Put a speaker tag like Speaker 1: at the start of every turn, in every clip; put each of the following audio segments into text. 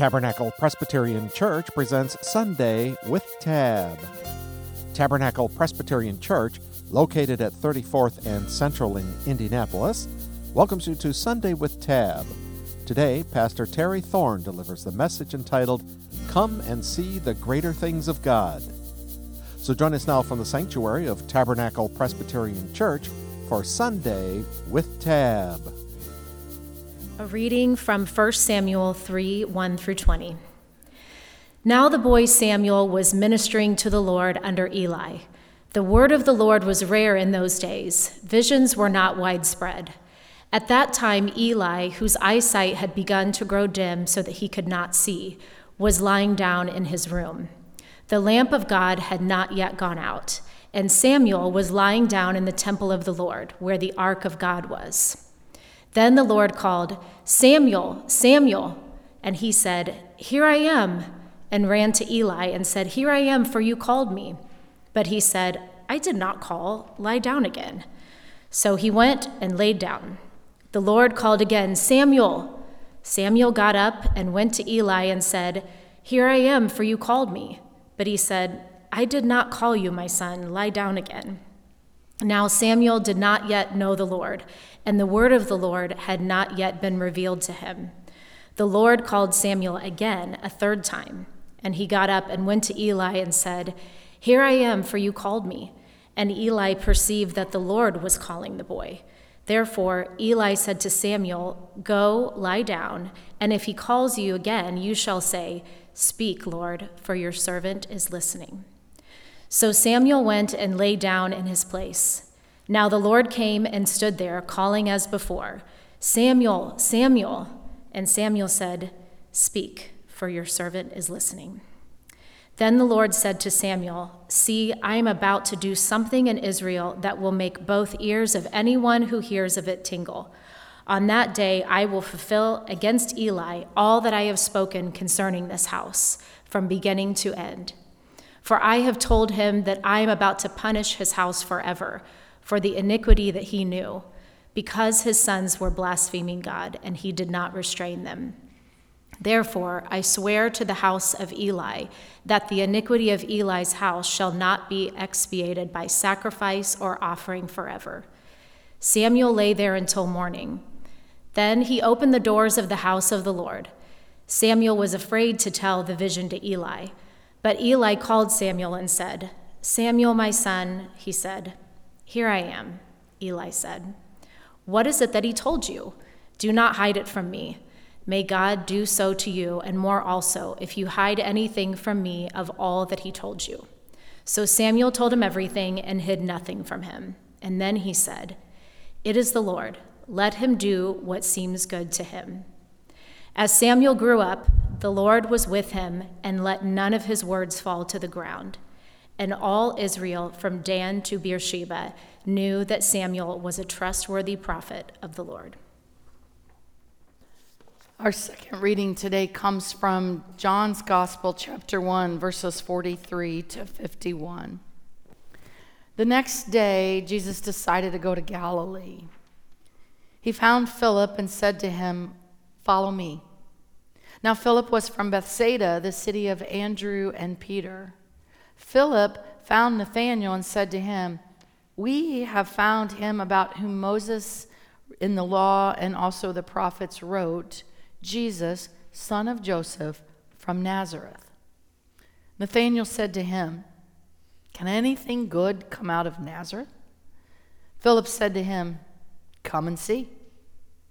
Speaker 1: Tabernacle Presbyterian Church presents Sunday with Tab. Tabernacle Presbyterian Church, located at 34th and Central in Indianapolis, welcomes you to Sunday with Tab. Today, Pastor Terri Thorn delivers the message entitled Come and See the Greater Things of God. So join us now from the sanctuary of Tabernacle Presbyterian Church for Sunday with Tab.
Speaker 2: A reading from 1 Samuel 3 1 through 20. Now the boy Samuel was ministering to the Lord under Eli. The word of the Lord was rare in those days, visions were not widespread. At that time, Eli, whose eyesight had begun to grow dim so that he could not see, was lying down in his room. The lamp of God had not yet gone out, and Samuel was lying down in the temple of the Lord, where the ark of God was. Then the Lord called, Samuel, Samuel. And he said, Here I am, and ran to Eli and said, Here I am, for you called me. But he said, I did not call, lie down again. So he went and laid down. The Lord called again, Samuel. Samuel got up and went to Eli and said, Here I am, for you called me. But he said, I did not call you, my son, lie down again. Now Samuel did not yet know the Lord, and the word of the Lord had not yet been revealed to him. The Lord called Samuel again a third time, and he got up and went to Eli and said, Here I am, for you called me. And Eli perceived that the Lord was calling the boy. Therefore, Eli said to Samuel, Go, lie down, and if he calls you again, you shall say, Speak, Lord, for your servant is listening. So Samuel went and lay down in his place. Now the Lord came and stood there, calling as before, Samuel, Samuel. And Samuel said, Speak, for your servant is listening. Then the Lord said to Samuel, See, I am about to do something in Israel that will make both ears of anyone who hears of it tingle. On that day I will fulfill against Eli all that I have spoken concerning this house, from beginning to end. For I have told him that I am about to punish his house forever for the iniquity that he knew, because his sons were blaspheming God, and he did not restrain them. Therefore, I swear to the house of Eli that the iniquity of Eli's house shall not be expiated by sacrifice or offering forever. Samuel lay there until morning. Then he opened the doors of the house of the Lord. Samuel was afraid to tell the vision to Eli. But Eli called Samuel and said, Samuel, my son, he said. Here I am, Eli said. What is it that he told you? Do not hide it from me. May God do so to you, and more also, if you hide anything from me of all that he told you. So Samuel told him everything and hid nothing from him. And then he said, It is the Lord. Let him do what seems good to him. As Samuel grew up, the Lord was with him and let none of his words fall to the ground. And all Israel, from Dan to Beersheba, knew that Samuel was a trustworthy prophet of the Lord.
Speaker 3: Our second reading today comes from John's Gospel, chapter 1, verses 43 to 51. The next day, Jesus decided to go to Galilee. He found Philip and said to him, Follow me. Now, Philip was from Bethsaida, the city of Andrew and Peter. Philip found Nathanael and said to him, We have found him about whom Moses in the law and also the prophets wrote, Jesus, son of Joseph from Nazareth. Nathanael said to him, Can anything good come out of Nazareth? Philip said to him, Come and see.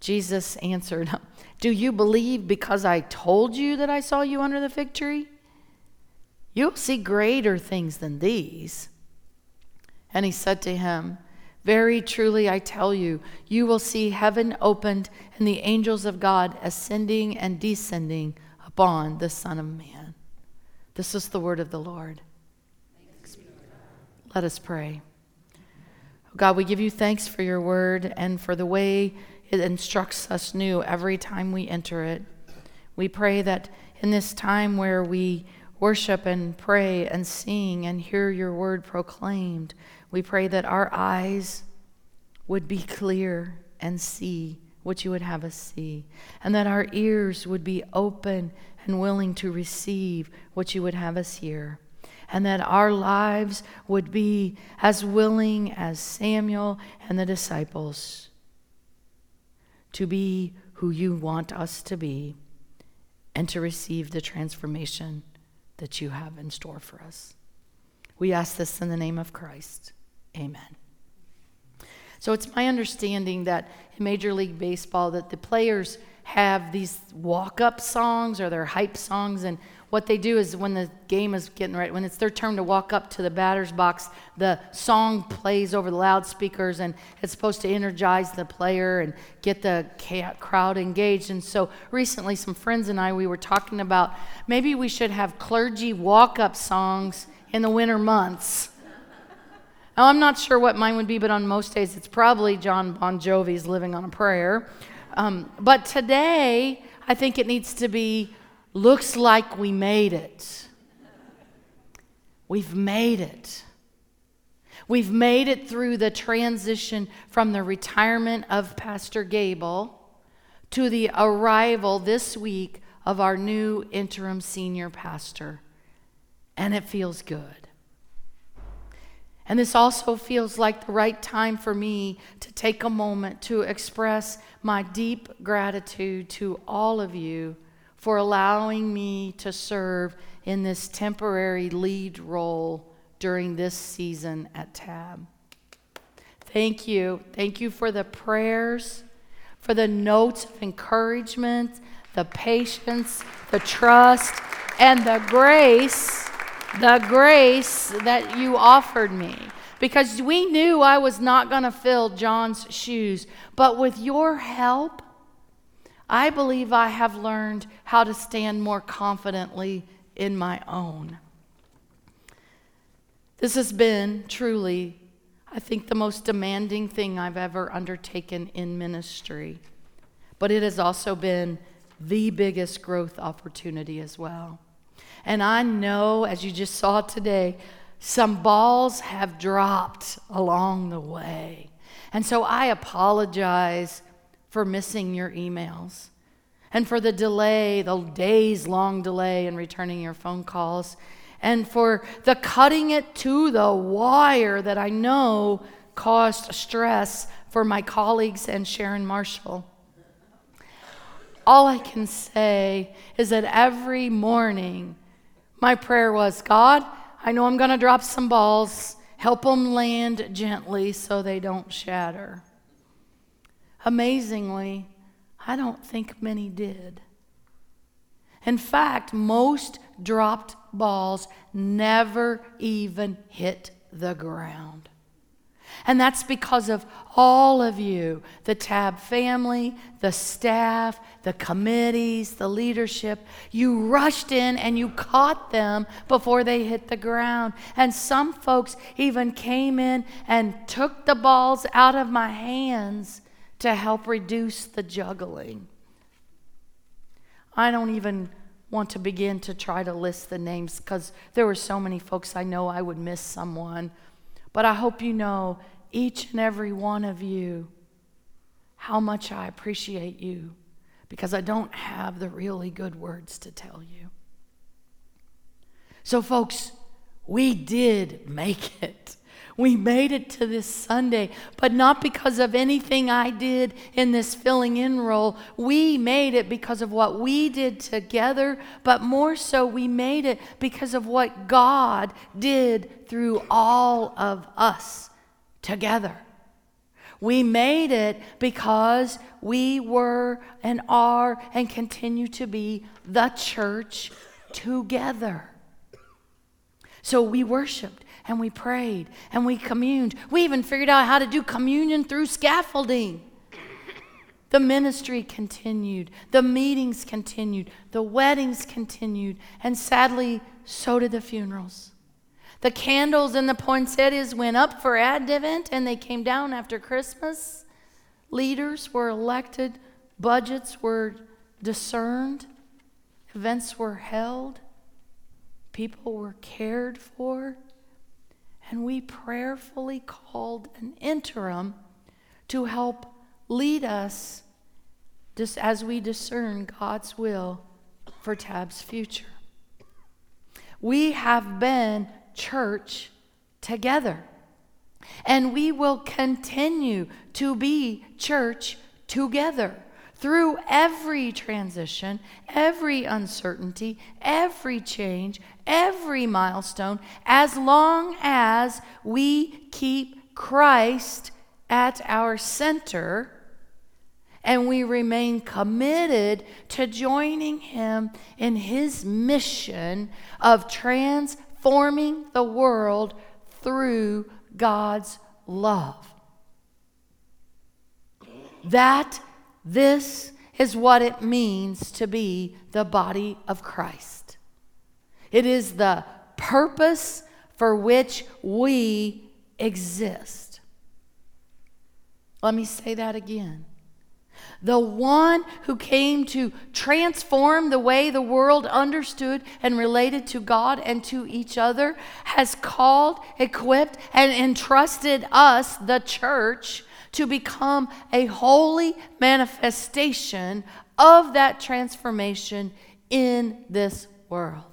Speaker 3: Jesus answered, Do you believe because I told you that I saw you under the fig tree? You'll see greater things than these. And he said to him, Very truly I tell you, you will see heaven opened and the angels of God ascending and descending upon the Son of Man. This is the word of the Lord. Let us pray. God, we give you thanks for your word and for the way it instructs us new every time we enter it. We pray that in this time where we worship and pray and sing and hear your word proclaimed, we pray that our eyes would be clear and see what you would have us see, and that our ears would be open and willing to receive what you would have us hear and that our lives would be as willing as Samuel and the disciples to be who you want us to be and to receive the transformation that you have in store for us. We ask this in the name of Christ. Amen. So it's my understanding that in Major League Baseball that the players have these walk-up songs or their hype songs and what they do is when the game is getting ready, when it's their turn to walk up to the batter's box, the song plays over the loudspeakers and it's supposed to energize the player and get the crowd engaged. And so recently, some friends and I, we were talking about maybe we should have clergy walk up songs in the winter months. Now, I'm not sure what mine would be, but on most days it's probably Jon Bon Jovi's Living on a Prayer. Um, but today, I think it needs to be looks like we made it. We've made it. We've made it through the transition from the retirement of Pastor Gable to the arrival this week of our new interim senior pastor. And it feels good. And this also feels like the right time for me to take a moment to express my deep gratitude to all of you for allowing me to serve in this temporary lead role during this season at TAB. Thank you. Thank you for the prayers, for the notes of encouragement, the patience, the trust, and the grace, the grace that you offered me. Because we knew I was not going to fill John's shoes, but with your help, I believe I have learned how to stand more confidently in my own. This has been truly, I think, the most demanding thing I've ever undertaken in ministry. But it has also been the biggest growth opportunity as well. And I know, as you just saw today, some balls have dropped along the way. And so I apologize for missing your emails and for the delay, the days long delay in returning your phone calls, and for the cutting it to the wire that I know caused stress for my colleagues and Sharon Marshall. All I can say is that every morning my prayer was God, I know I'm going to drop some balls. Help them land gently so they don't shatter. Amazingly, I don't think many did. In fact, most dropped balls never even hit the ground. And that's because of all of you the TAB family, the staff, the committees, the leadership. You rushed in and you caught them before they hit the ground. And some folks even came in and took the balls out of my hands to help reduce the juggling. I don't even want to begin to try to list the names because there were so many folks I know I would miss someone. But I hope you know, each and every one of you, how much I appreciate you because I don't have the really good words to tell you. So, folks, we did make it. We made it to this Sunday, but not because of anything I did in this filling in role. We made it because of what we did together, but more so, we made it because of what God did through all of us together. We made it because we were and are and continue to be the church together. So we worshiped and we prayed and we communed. We even figured out how to do communion through scaffolding. The ministry continued, the meetings continued, the weddings continued, and sadly, so did the funerals. The candles and the poinsettias went up for Advent and they came down after Christmas. Leaders were elected, budgets were discerned, events were held, people were cared for, and we prayerfully called an interim to help lead us just as we discern God's will for Tab's future. We have been church together. And we will continue to be church together through every transition, every uncertainty, every change, every milestone, as long as we keep Christ at our center and we remain committed to joining Him in His mission of transforming the world through God's love. That, this is what it means to be the body of Christ. It is the purpose for which we exist. Let me say that again. The one who came to transform the way the world understood and related to God and to each other has called, equipped, and entrusted us, the church, to become a holy manifestation of that transformation in this world.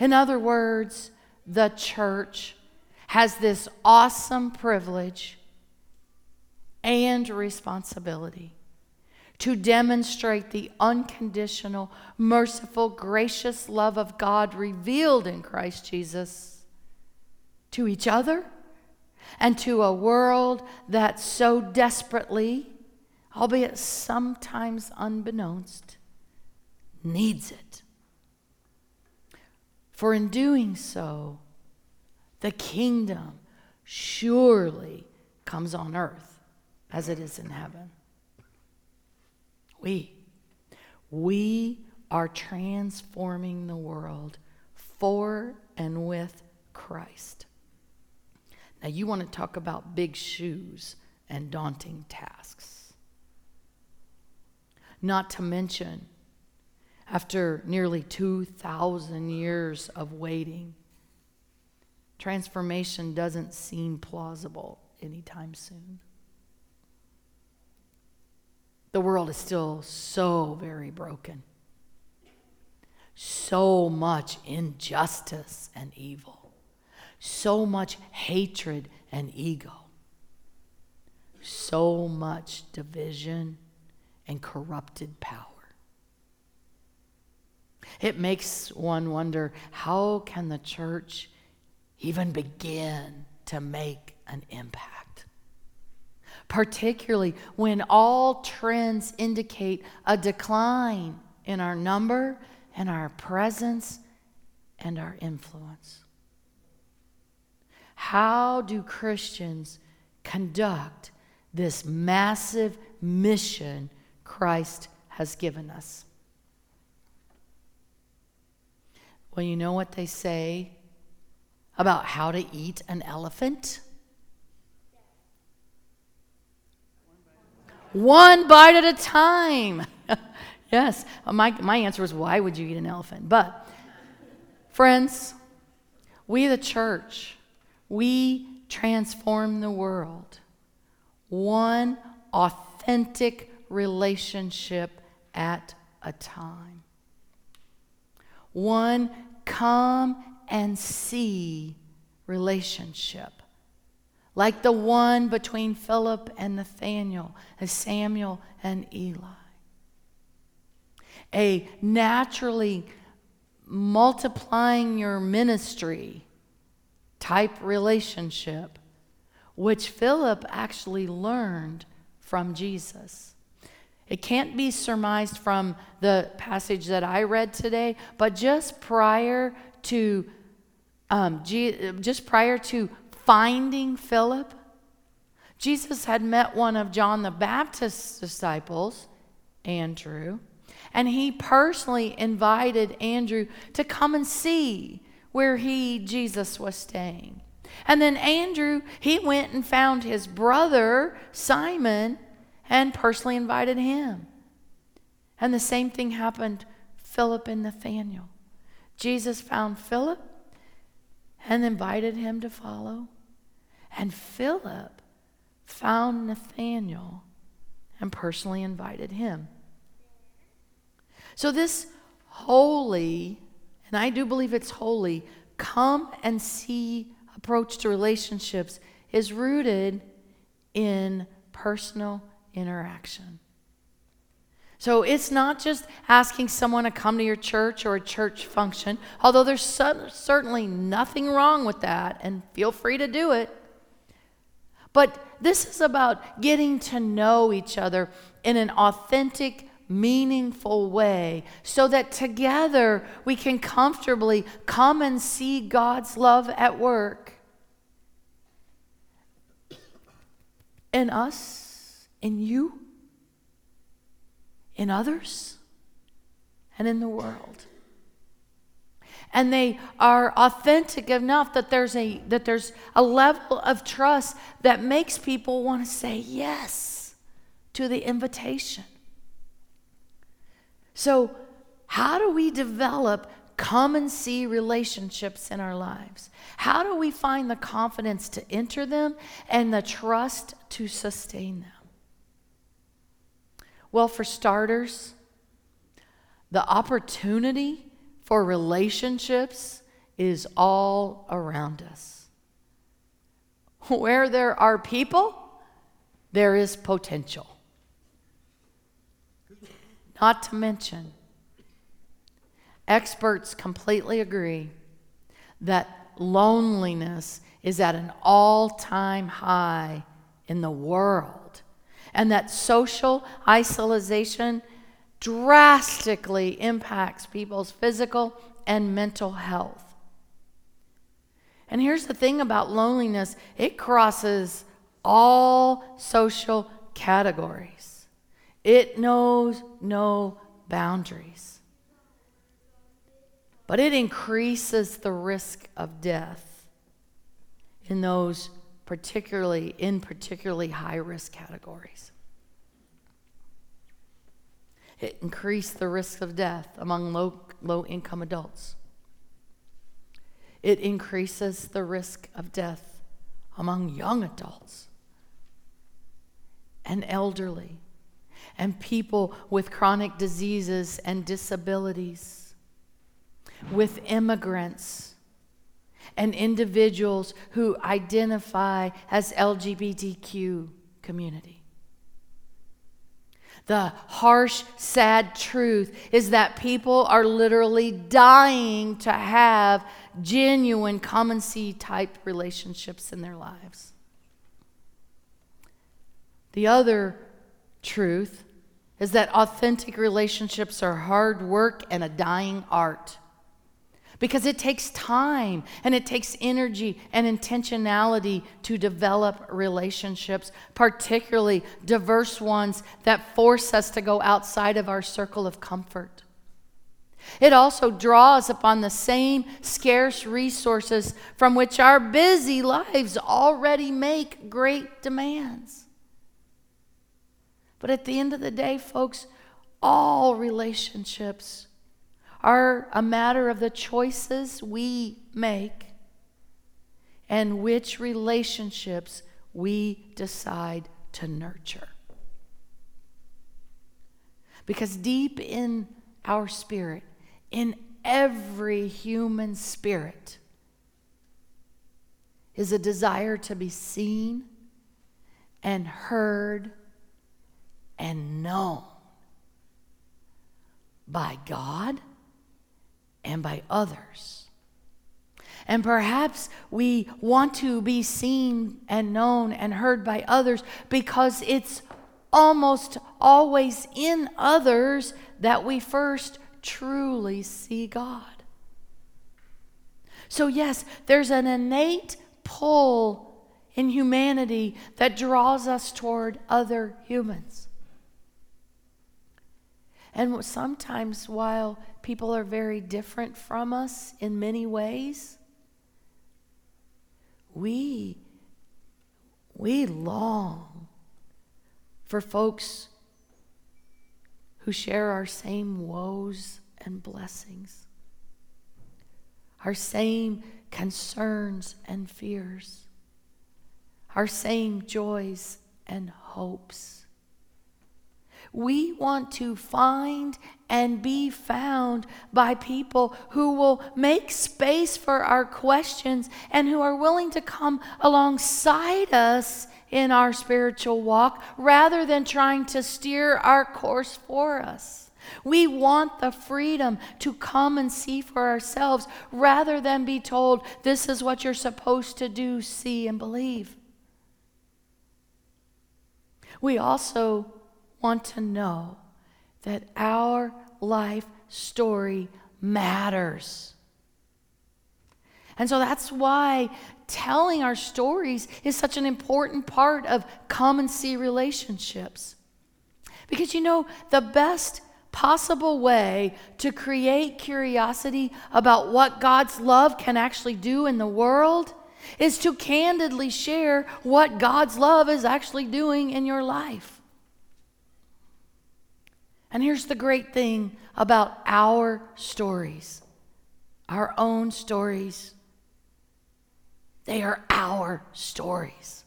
Speaker 3: In other words, the church has this awesome privilege and responsibility to demonstrate the unconditional, merciful, gracious love of God revealed in Christ Jesus to each other and to a world that so desperately, albeit sometimes unbeknownst, needs it. For in doing so, the kingdom surely comes on earth as it is in heaven. We, we are transforming the world for and with Christ. Now, you want to talk about big shoes and daunting tasks. Not to mention, after nearly 2,000 years of waiting, transformation doesn't seem plausible anytime soon. The world is still so very broken. So much injustice and evil. So much hatred and ego. So much division and corrupted power. It makes one wonder how can the church even begin to make an impact? particularly when all trends indicate a decline in our number and our presence and our influence. How do Christians conduct this massive mission Christ has given us? Well, you know what they say about how to eat an elephant? One bite at a time. yes, uh, my, my answer was why would you eat an elephant? But, friends, we, the church, we transform the world one authentic relationship at a time. One come and see relationship like the one between Philip and Nathaniel, and Samuel and Eli. A naturally multiplying your ministry type relationship, which Philip actually learned from Jesus. It can't be surmised from the passage that I read today, but just prior to um, just prior to finding Philip, Jesus had met one of John the Baptist's disciples, Andrew, and he personally invited Andrew to come and see where he, Jesus, was staying. And then Andrew, he went and found his brother, Simon, and personally invited him. And the same thing happened Philip and Nathaniel. Jesus found Philip and invited him to follow. And Philip found Nathaniel and personally invited him. So, this holy, and I do believe it's holy, come and see approach to relationships is rooted in personal interaction. So it's not just asking someone to come to your church or a church function, although there's certainly nothing wrong with that, and feel free to do it. But this is about getting to know each other in an authentic, meaningful way so that together we can comfortably come and see God's love at work in us, in you, in others, and in the world. And they are authentic enough that there's a that there's a level of trust that makes people want to say yes to the invitation. So, how do we develop come and see relationships in our lives? How do we find the confidence to enter them and the trust to sustain them? Well, for starters, the opportunity for relationships is all around us. Where there are people, there is potential. Not to mention, experts completely agree that loneliness is at an all time high in the world, and that social isolation drastically impacts people's physical and mental health. And here's the thing about loneliness it crosses all social categories. It knows no boundaries. But it increases the risk of death in those particularly in particularly high risk categories. It increased the risk of death among low, low income adults. It increases the risk of death among young adults and elderly and people with chronic diseases and disabilities, with immigrants and individuals who identify as LGBTQ community. The harsh, sad truth is that people are literally dying to have genuine common see type relationships in their lives. The other truth is that authentic relationships are hard work and a dying art. Because it takes time and it takes energy and intentionality to develop relationships, particularly diverse ones that force us to go outside of our circle of comfort. It also draws upon the same scarce resources from which our busy lives already make great demands. But at the end of the day, folks, all relationships are a matter of the choices we make and which relationships we decide to nurture. Because deep in our spirit, in every human spirit, is a desire to be seen and heard and known by God and by others. And perhaps we want to be seen and known and heard by others because it's almost always in others that we first truly see God. So, yes, there's an innate pull in humanity that draws us toward other humans. And sometimes, while people are very different from us in many ways, we, we long for folks who share our same woes and blessings, our same concerns and fears, our same joys and hopes. We want to find and be found by people who will make space for our questions and who are willing to come alongside us in our spiritual walk rather than trying to steer our course for us. We want the freedom to come and see for ourselves rather than be told, this is what you're supposed to do, see, and believe. We also want to know that our life story matters. And so that's why telling our stories is such an important part of come and see relationships. Because you know, the best possible way to create curiosity about what God's love can actually do in the world is to candidly share what God's love is actually doing in your life. And here's the great thing about our stories, our own stories. They are our stories.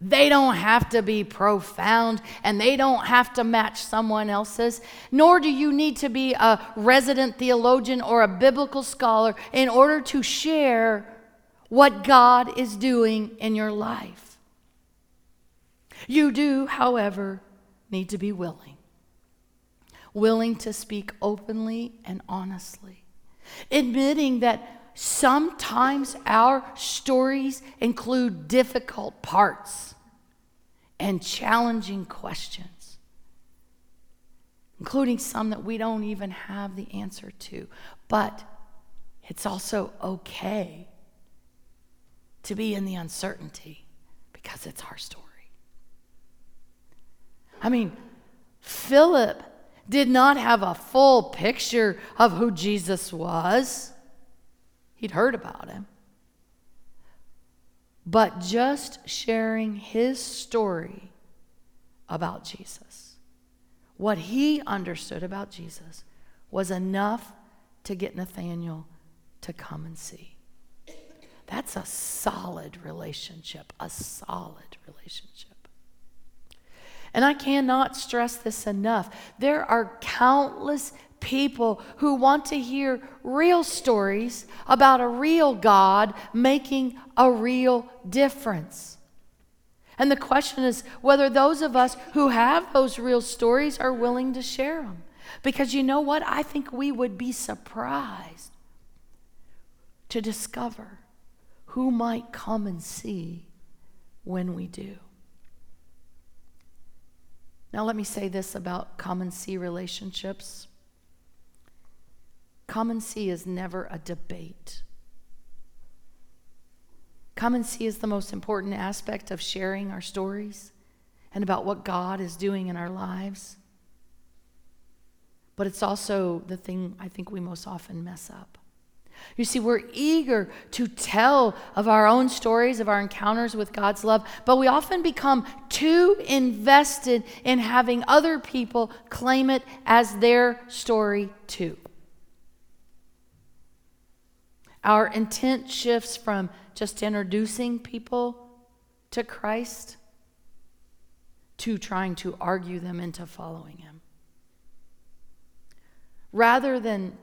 Speaker 3: They don't have to be profound and they don't have to match someone else's, nor do you need to be a resident theologian or a biblical scholar in order to share what God is doing in your life. You do, however, need to be willing willing to speak openly and honestly, admitting that sometimes our stories include difficult parts and challenging questions, including some that we don't even have the answer to. But it's also okay to be in the uncertainty because it's our story. I mean, Philip did not have a full picture of who Jesus was. He'd heard about him. But just sharing his story about Jesus, what he understood about Jesus, was enough to get Nathaniel to come and see. That's a solid relationship, a solid relationship. And I cannot stress this enough. There are countless people who want to hear real stories about a real God making a real difference. And the question is whether those of us who have those real stories are willing to share them. Because you know what? I think we would be surprised to discover who might come and see when we do. Now, let me say this about common see relationships. Common see is never a debate. Common see is the most important aspect of sharing our stories and about what God is doing in our lives. But it's also the thing I think we most often mess up. You see, we're eager to tell of our own stories, of our encounters with God's love, but we often become too invested in having other people claim it as their story too. Our intent shifts from just introducing people to Christ to trying to argue them into following Him. Rather than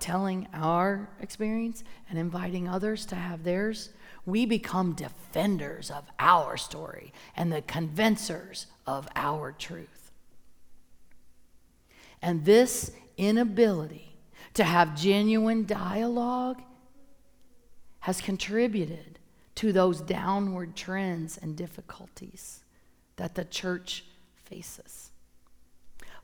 Speaker 3: telling our experience and inviting others to have theirs, we become defenders of our story and the convincers of our truth. And this inability to have genuine dialogue has contributed to those downward trends and difficulties that the church faces.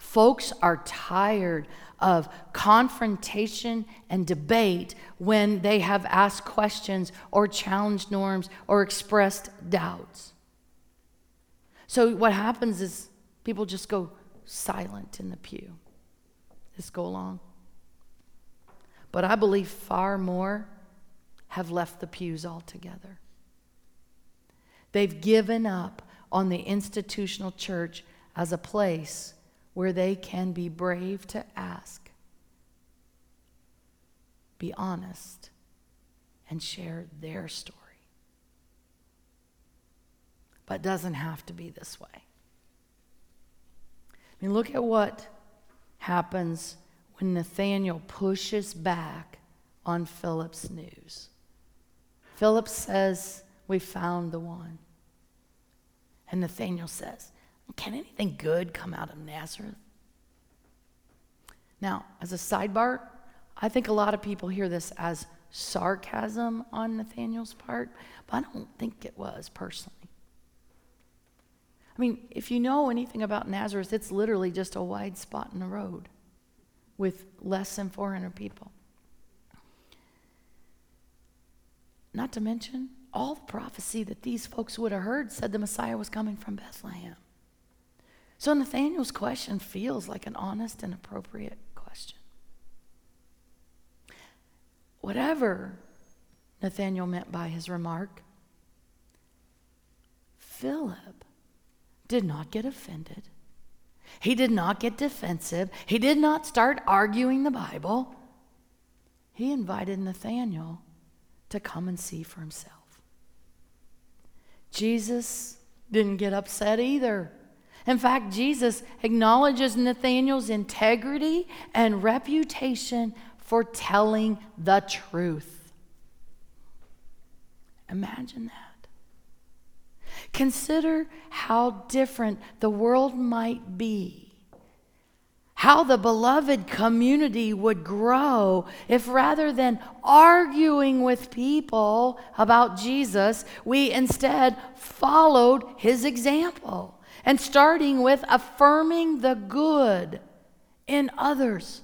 Speaker 3: Folks are tired of confrontation and debate when they have asked questions or challenged norms or expressed doubts. So, what happens is people just go silent in the pew. Just go along. But I believe far more have left the pews altogether. They've given up on the institutional church as a place where they can be brave to ask, be honest, and share their story. But doesn't have to be this way. I mean, look at what happens when Nathaniel pushes back on Philip's news. Philip says, We found the one. And Nathaniel says, Can anything good come out of Nazareth? Now, as a sidebar, I think a lot of people hear this as sarcasm on Nathaniel's part, but I don't think it was personally. I mean, if you know anything about Nazareth, it's literally just a wide spot in the road with less than 400 people. Not to mention, all the prophecy that these folks would have heard said the Messiah was coming from Bethlehem. So Nathaniel's question feels like an honest and appropriate question. Whatever Nathaniel meant by his remark, Philip did not get offended. He did not get defensive. He did not start arguing the Bible. He invited Nathanael to come and see for himself. Jesus didn't get upset either. In fact, Jesus acknowledges Nathanael's integrity and reputation for telling the truth. Imagine that. Consider how different the world might be. How the beloved community would grow if rather than arguing with people about Jesus, we instead followed his example and starting with affirming the good in others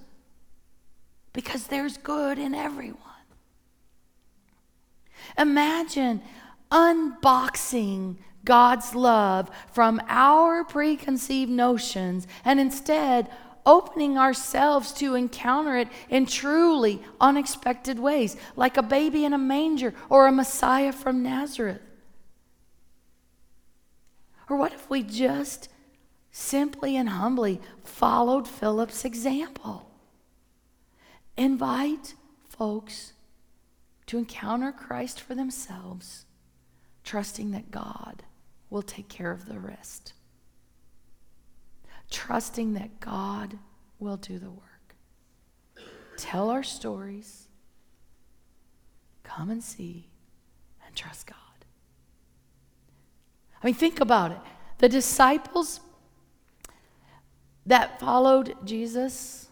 Speaker 3: because there's good in everyone. Imagine unboxing God's love from our preconceived notions and instead opening ourselves to encounter it in truly unexpected ways, like a baby in a manger or a Messiah from Nazareth. Or what if we just simply and humbly followed Philip's example? Invite folks to encounter Christ for themselves, trusting that God will take care of the rest. Trusting that God will do the work. Tell our stories, come and see, and trust God. I mean, think about it. The disciples that followed Jesus,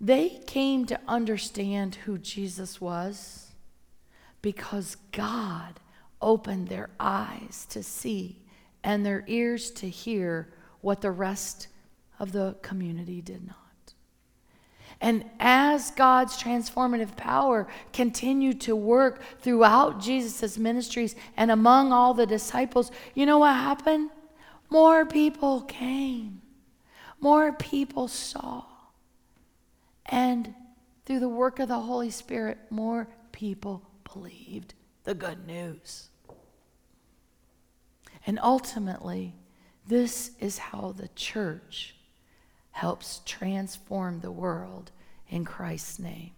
Speaker 3: they came to understand who Jesus was because God opened their eyes to see and their ears to hear what the rest of the community did not. And as God's transformative power continued to work throughout Jesus' ministries and among all the disciples, you know what happened? More people came, more people saw. And through the work of the Holy Spirit, more people believed the good news. And ultimately, this is how the church helps transform the world in Christ's name.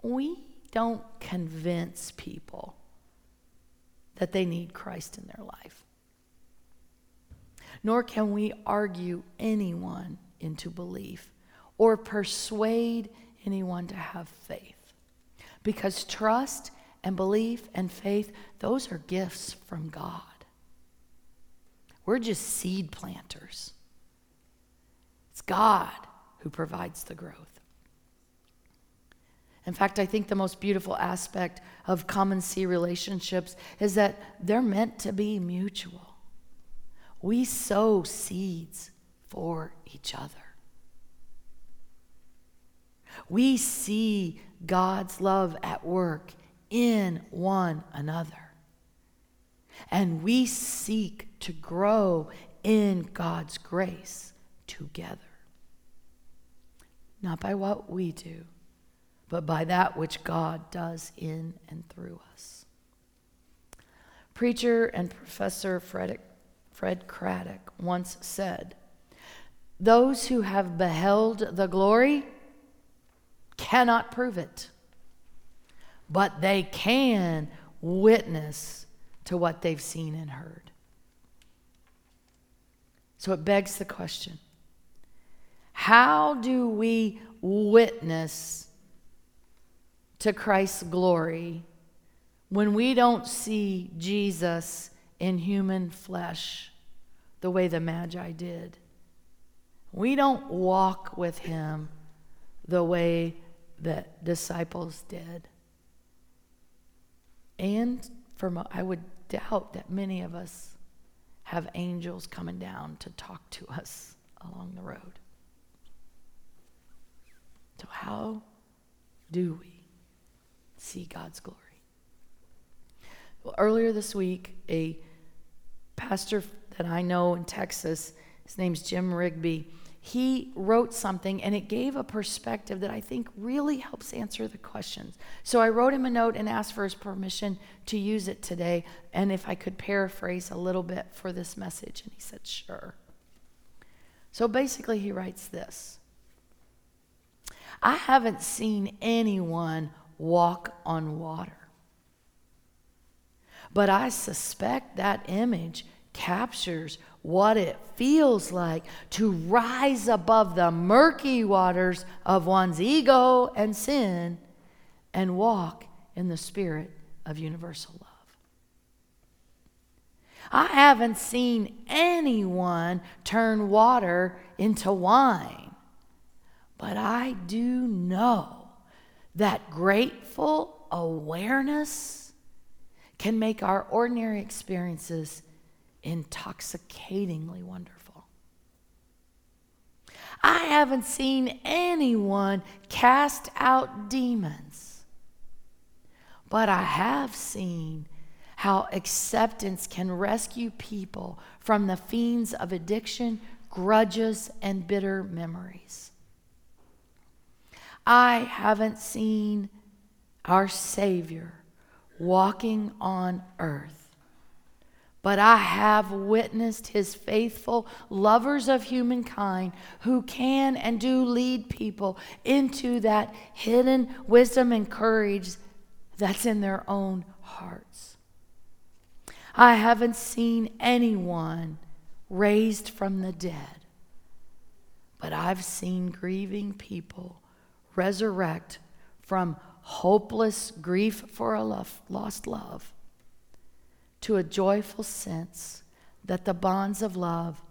Speaker 3: We don't convince people that they need Christ in their life, nor can we argue anyone into belief or persuade anyone to have faith. Because trust and belief and faith, those are gifts from God. We're just seed planters. It's God who provides the growth. In fact, I think the most beautiful aspect of common see relationships is that they're meant to be mutual. We sow seeds for each other. We see God's love at work in one another. And we seek to grow in God's grace together. Not by what we do, but by that which God does in and through us. Preacher and Professor Fred, Fred Craddock once said, Those who have beheld the glory cannot prove it, but they can witness to what they've seen and heard. So it begs the question how do we witness to Christ's glory when we don't see Jesus in human flesh the way the Magi did? We don't walk with him the way that disciples did. And for I would doubt that many of us have angels coming down to talk to us along the road. How do we see God's glory? Well, earlier this week, a pastor that I know in Texas, his name's Jim Rigby, he wrote something and it gave a perspective that I think really helps answer the questions. So I wrote him a note and asked for his permission to use it today and if I could paraphrase a little bit for this message. And he said, sure. So basically, he writes this I haven't seen anyone walk on water, but I suspect that image captures what it feels like to rise above the murky waters of one's ego and sin and walk in the spirit of universal love. I haven't seen anyone turn water into wine, but I do know that grateful awareness can make our ordinary experiences intoxicatingly wonderful. I haven't seen anyone cast out demons, but I have seen how acceptance can rescue people from the fiends of addiction, grudges, and bitter memories. I haven't seen our Savior walking on earth but I have witnessed his faithful lovers of humankind who can and do lead people into that hidden wisdom and courage that's in their own hearts. I haven't seen anyone raised from the dead, but I've seen grieving people resurrect from hopeless grief for a love, lost love to a joyful sense that the bonds of love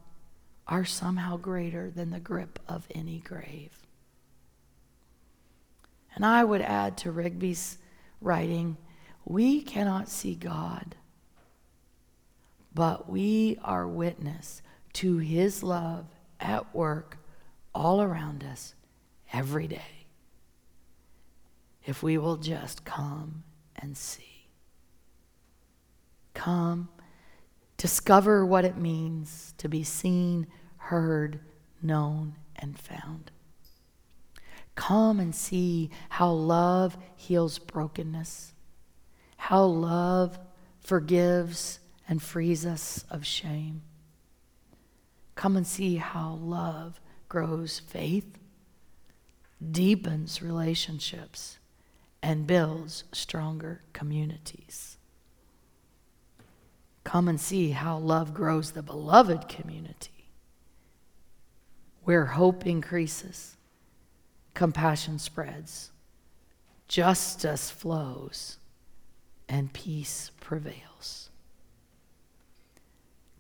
Speaker 3: are somehow greater than the grip of any grave. And I would add to Rigby's writing we cannot see God, but we are witness to his love at work all around us every day. If we will just come and see. Come, discover what it means to be seen, heard, known, and found. Come and see how love heals brokenness, how love forgives and frees us of shame. Come and see how love grows faith, deepens relationships, and builds stronger communities. Come and see how love grows the beloved community, where hope increases, compassion spreads, justice flows, and peace prevails.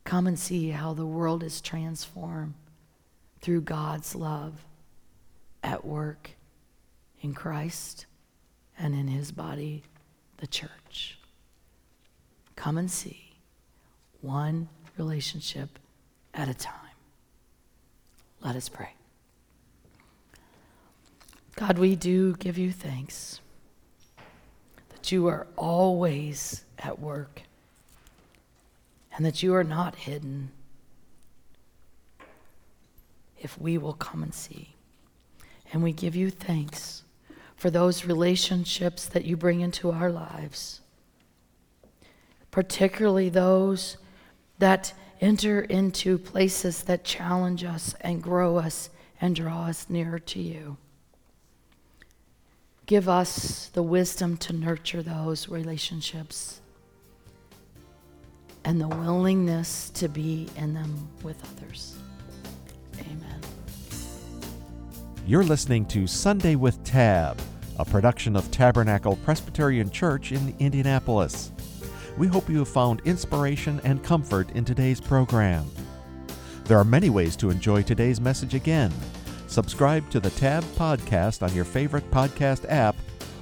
Speaker 3: Come and see how the world is transformed through God's love at work in Christ and in his body, the church. Come and see one relationship at a time. Let us pray. God, we do give you thanks that you are always at work and that you are not hidden if we will come and see. And we give you thanks for those relationships that you bring into our lives, particularly those that enter into places that challenge us and grow us and draw us nearer to you. Give us the wisdom to nurture those relationships and the willingness to be in them with others. Amen.
Speaker 1: You're listening to Sunday with Tab, a production of Tabernacle Presbyterian Church in Indianapolis. We hope you have found inspiration and comfort in today's program. There are many ways to enjoy today's message again. Subscribe to the Tab podcast on your favorite podcast app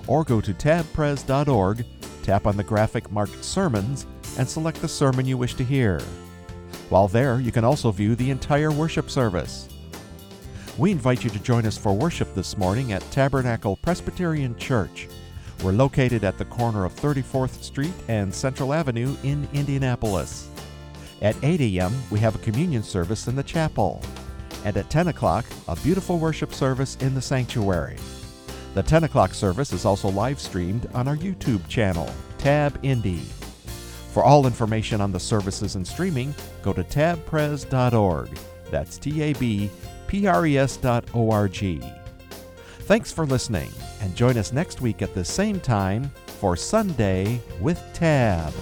Speaker 1: or go to tabpres.org, tap on the graphic marked Sermons, and select the sermon you wish to hear. While there, you can also view the entire worship service. We invite you to join us for worship this morning at Tabernacle Presbyterian Church. We're located at the corner of 34th Street and Central Avenue in Indianapolis. At 8 a.m., we have a communion service in the chapel and at 10 o'clock, a beautiful worship service in the sanctuary. The 10 o'clock service is also live streamed on our YouTube channel, Tab Indy. For all information on the services and streaming, go to tabpres.org. That's T A B P R E S dot O R G. Thanks for listening, and join us next week at the same time for Sunday with Tab.